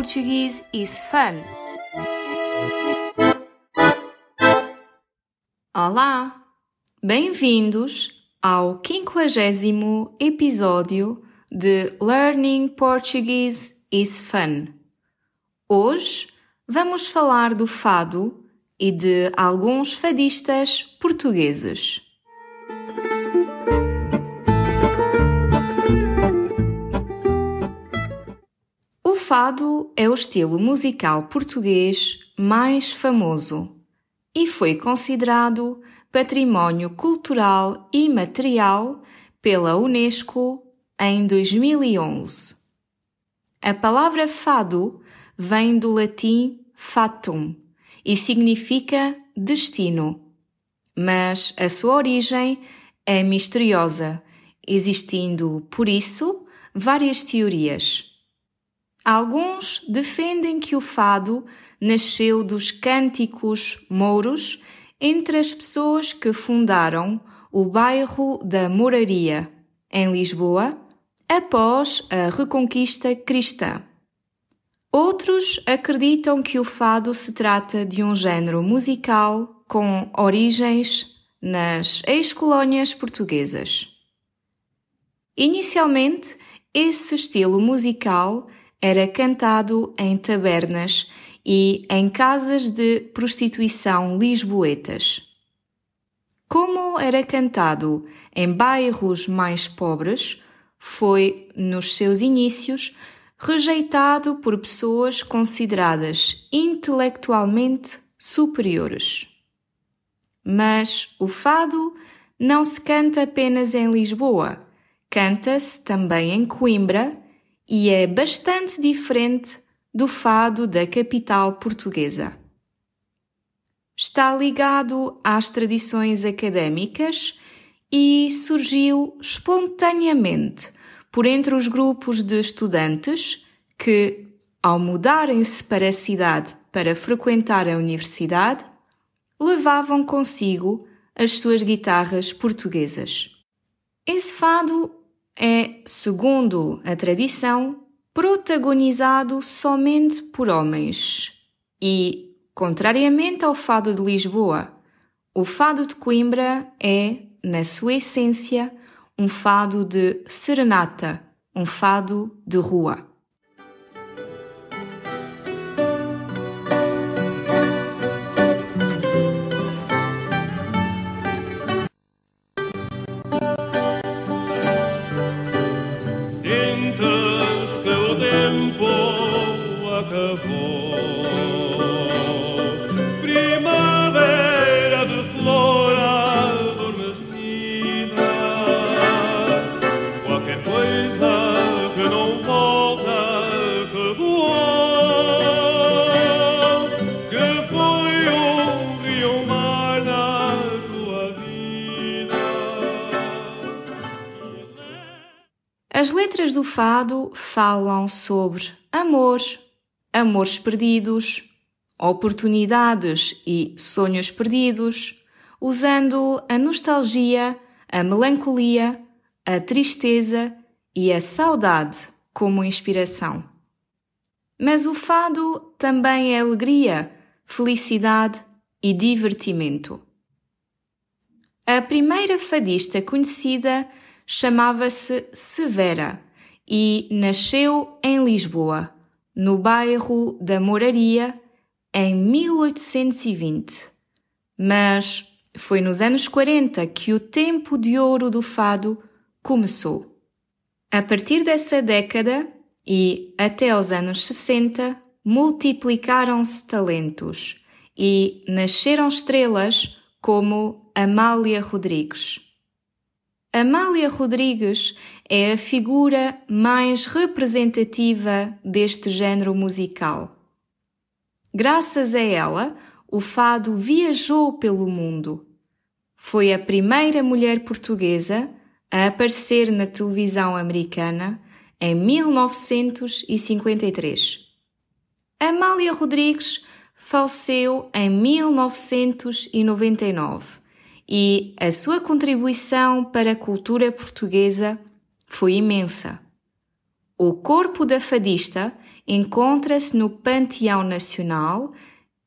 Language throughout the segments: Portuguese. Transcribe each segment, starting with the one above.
Portuguese is fun. Olá! Bem-vindos ao quinquagésimo episódio de Learning Portuguese is Fun. Hoje vamos falar do fado e de alguns fadistas portugueses. Fado é o estilo musical português mais famoso e foi considerado património cultural e material pela Unesco em 2011. A palavra fado vem do latim fatum e significa destino, mas a sua origem é misteriosa, existindo, por isso, várias teorias. Alguns defendem que o fado nasceu dos cânticos mouros entre as pessoas que fundaram o bairro da Moraria, em Lisboa, após a Reconquista Cristã. Outros acreditam que o fado se trata de um género musical com origens nas ex-colônias portuguesas. Inicialmente, esse estilo musical era cantado em tabernas e em casas de prostituição lisboetas. Como era cantado em bairros mais pobres, foi, nos seus inícios, rejeitado por pessoas consideradas intelectualmente superiores. Mas o fado não se canta apenas em Lisboa, canta-se também em Coimbra e é bastante diferente do fado da capital portuguesa. Está ligado às tradições académicas e surgiu espontaneamente por entre os grupos de estudantes que, ao mudarem-se para a cidade para frequentar a universidade, levavam consigo as suas guitarras portuguesas. Esse fado é, segundo a tradição, protagonizado somente por homens. E, contrariamente ao fado de Lisboa, o fado de Coimbra é, na sua essência, um fado de serenata, um fado de rua. Letras do fado falam sobre amor, amores perdidos, oportunidades e sonhos perdidos, usando a nostalgia, a melancolia, a tristeza e a saudade como inspiração. Mas o fado também é alegria, felicidade e divertimento. A primeira fadista conhecida chamava-se Severa e nasceu em Lisboa, no bairro da Moraria, em 1820. Mas foi nos anos 40 que o tempo de ouro do fado começou. A partir dessa década e até aos anos 60, multiplicaram-se talentos e nasceram estrelas como Amália Rodrigues. Amália Rodrigues é a figura mais representativa deste género musical. Graças a ela, o fado viajou pelo mundo. Foi a primeira mulher portuguesa a aparecer na televisão americana em 1953. Amália Rodrigues faleceu em 1999 e a sua contribuição para a cultura portuguesa foi imensa. O corpo da fadista encontra-se no Panteão Nacional,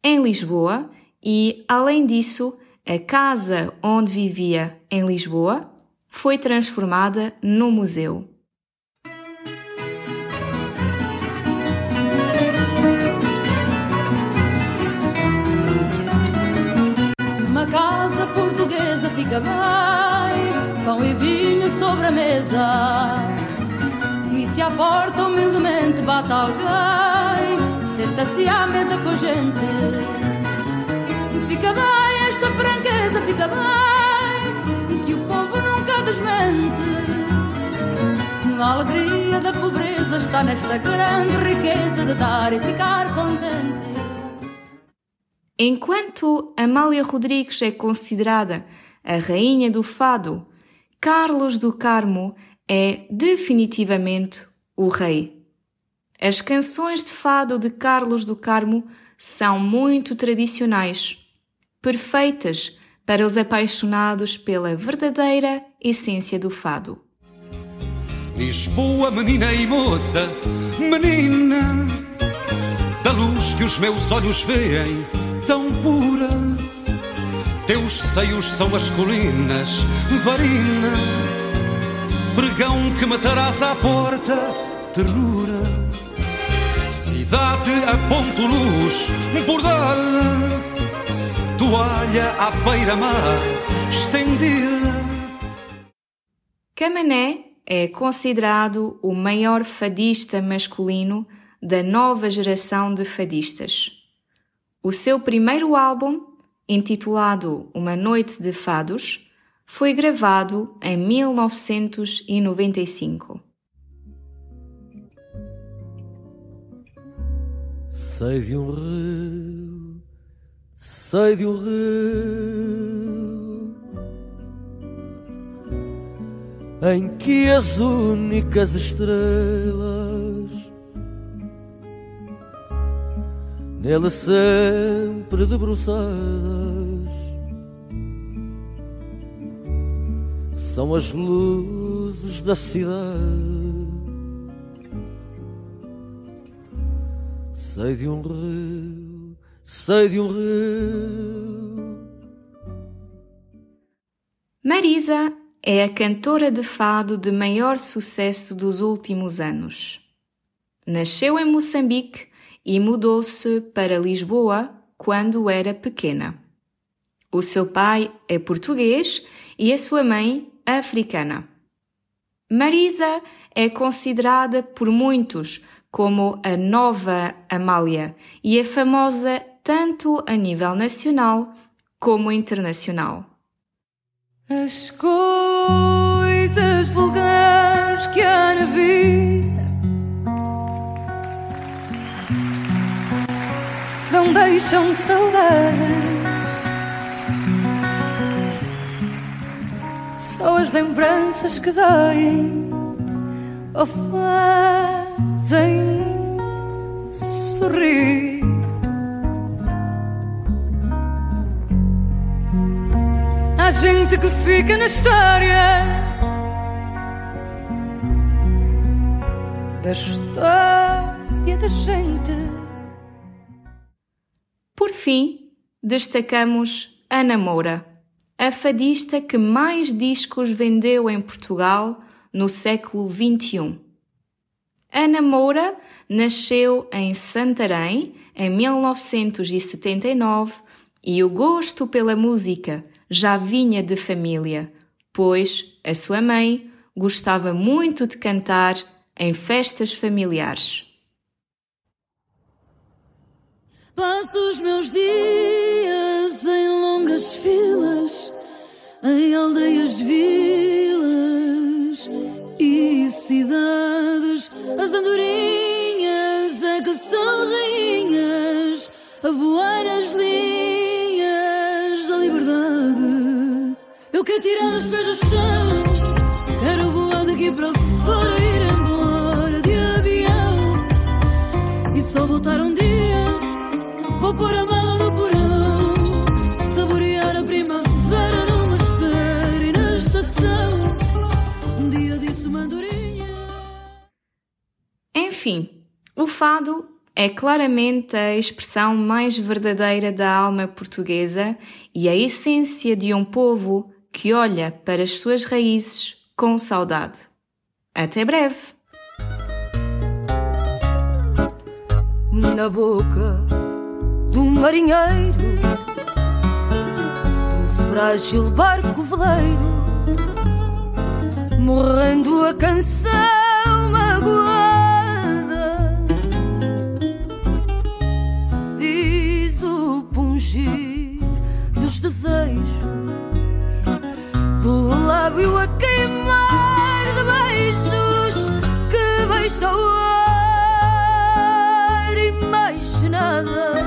em Lisboa, e, além disso, a casa onde vivia em Lisboa foi transformada no museu. Uma casa portuguesa fica bem, pão e vinho sobre a mesa. E se à porta humildemente bate alguém, senta-se à mesa com a gente. Fica bem esta franqueza, fica bem, que o povo nunca desmente. A alegria da pobreza está nesta grande riqueza de dar e ficar contente. Enquanto Amália Rodrigues é considerada a rainha do fado, Carlos do Carmo é definitivamente o rei. As canções de fado de Carlos do Carmo são muito tradicionais, perfeitas para os apaixonados pela verdadeira essência do fado. Lisboa, menina e moça, menina, da luz que os meus olhos veem, tão pura. Teus seios são as colinas, varina, pregão que matarás à porta, ternura. Cidade a ponto luz, bordada, toalha à beira-mar, estendida. Camané é considerado o maior fadista masculino da nova geração de fadistas. O seu primeiro álbum, intitulado Uma Noite de Fados, foi gravado em 1995. Sei de um rio, sei de um rio em que as únicas estrelas nele sempre debruçadas são as luzes da cidade. Sei de um rio, sei de um rio. Marisa é a cantora de fado de maior sucesso dos últimos anos. Nasceu em Moçambique e mudou-se para Lisboa quando era pequena. O seu pai é português e a sua mãe africana. Marisa é considerada por muitos como a nova Amália e é famosa tanto a nível nacional como internacional. Deixam saudade. Só as lembranças que doem ou fazem sorrir. Há gente que fica na história da história da gente. Fim, destacamos Ana Moura, a fadista que mais discos vendeu em Portugal no século XXI. Ana Moura nasceu em Santarém em 1979 e o gosto pela música já vinha de família, pois a sua mãe gostava muito de cantar em festas familiares. Passo os meus dias em longas filas, em aldeias, vilas e cidades. As andorinhas é que são rainhas, a voar as linhas da liberdade. Eu quero tirar os pés do chão, quero voar daqui para fora, Vou pôr a mala no porão, saborear a primavera numa espera e na estação. Um dia disse uma andorinha. Enfim, o fado é claramente a expressão mais verdadeira da alma portuguesa e a essência de um povo que olha para as suas raízes com saudade. Até breve! Na boca do marinheiro, do frágil barco veleiro, morrendo a canção magoada, diz o pungir dos desejos, do lábio a queimar de beijos que beijam o ar e mais nada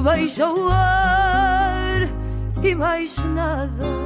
beija o ar e mais nada.